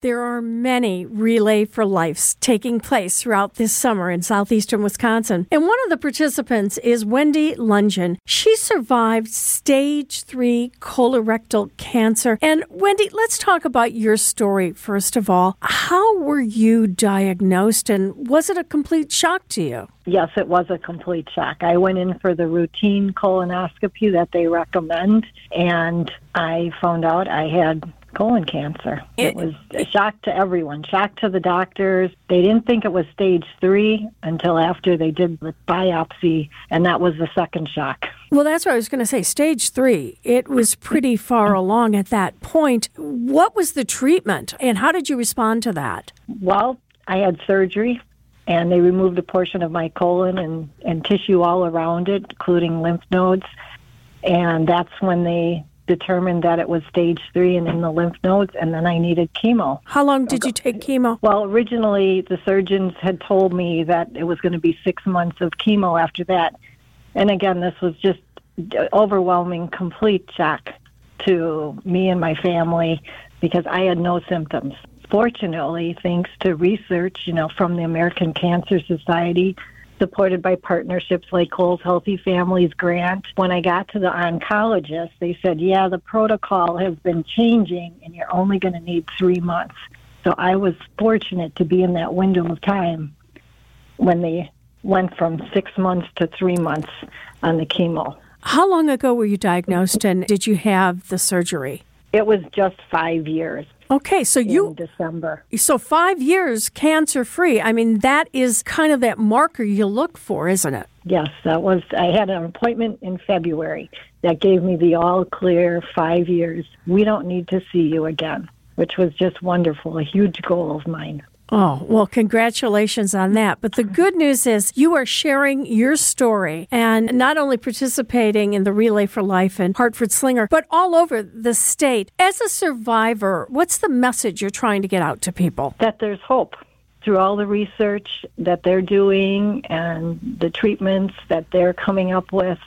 There are many Relay for Lives taking place throughout this summer in southeastern Wisconsin. And one of the participants is Wendy Luengen. She survived stage three colorectal cancer. And Wendy, let's talk about your story first of all. How were you diagnosed and was it a complete shock to you? Yes, it was a complete shock. I went in for the routine colonoscopy that they recommend, and I found out I had colon cancer. It, it was a shock to everyone, shock to the doctors. They didn't think it was stage three until after they did the biopsy, and that was the second shock. Well, that's what I was going to say. Stage three, it was pretty far along at that point. What was the treatment, and how did you respond to that? Well, I had surgery and they removed a portion of my colon and, and tissue all around it, including lymph nodes. And that's when they determined that it was stage three and in the lymph nodes, and then I needed chemo. How long did you take chemo? Well, originally the surgeons had told me that it was going to be six months of chemo after that. And again, this was just overwhelming, complete shock to me and my family because I had no symptoms. Fortunately, thanks to research, you know, from the American Cancer Society, supported by partnerships like Kohl's Healthy Families Grant. When I got to the oncologist, they said, yeah, the protocol has been changing and you're only going to need three months. So I was fortunate to be in that window of time when they went from six months to three months on the chemo. How long ago were you diagnosed and did you have the surgery? It was just five years. Okay, so you December. So 5 years cancer free. I mean that is kind of that marker you look for, isn't it? Yes, that was I had an appointment in February that gave me the all clear 5 years. We don't need to see you again, which was just wonderful, a huge goal of mine. Oh, well, congratulations on that. But the good news is you are sharing your story and not only participating in the Relay for Life and Hartford Slinger, but all over the state. As a survivor, what's the message you're trying to get out to people? That there's hope. Through all the research that they're doing and the treatments that they're coming up with,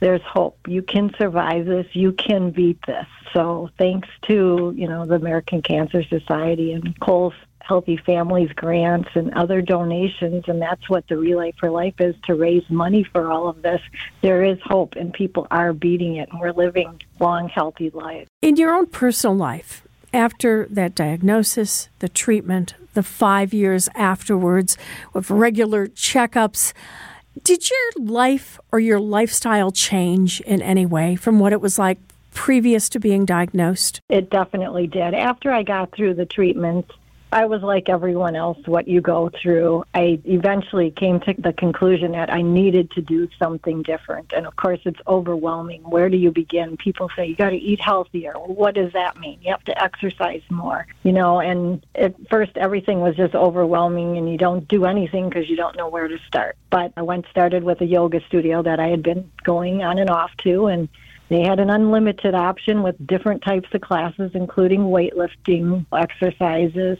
there's hope. You can survive this. You can beat this. So thanks to, you know, the American Cancer Society and Kohl's Healthy Families grants and other donations, and that's what the Relay for Life is to raise money for all of this. There is hope, and people are beating it, and we're living long, healthy lives. In your own personal life, after that diagnosis, the treatment, the five years afterwards with regular checkups, did your life or your lifestyle change in any way from what it was like previous to being diagnosed? It definitely did. After I got through the treatments, I was like everyone else, what you go through. I eventually came to the conclusion that I needed to do something different. And of course, it's overwhelming. Where do you begin? People say you got to eat healthier. What does that mean? You have to exercise more, you know. And at first, everything was just overwhelming, and you don't do anything because you don't know where to start. But I went started with a yoga studio that I had been going on and off to, and they had an unlimited option with different types of classes, including weightlifting exercises.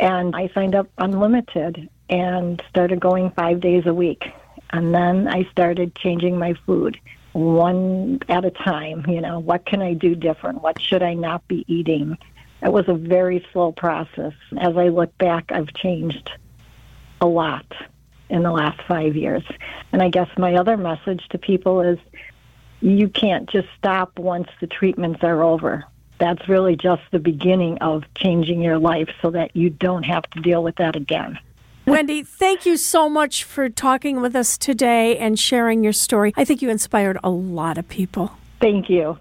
And I signed up unlimited and started going five days a week. And then I started changing my food one at a time. You know, what can I do different? What should I not be eating? It was a very slow process. As I look back, I've changed a lot in the last five years. And I guess my other message to people is you can't just stop once the treatments are over. That's really just the beginning of changing your life so that you don't have to deal with that again. Wendy, thank you so much for talking with us today and sharing your story. I think you inspired a lot of people. Thank you.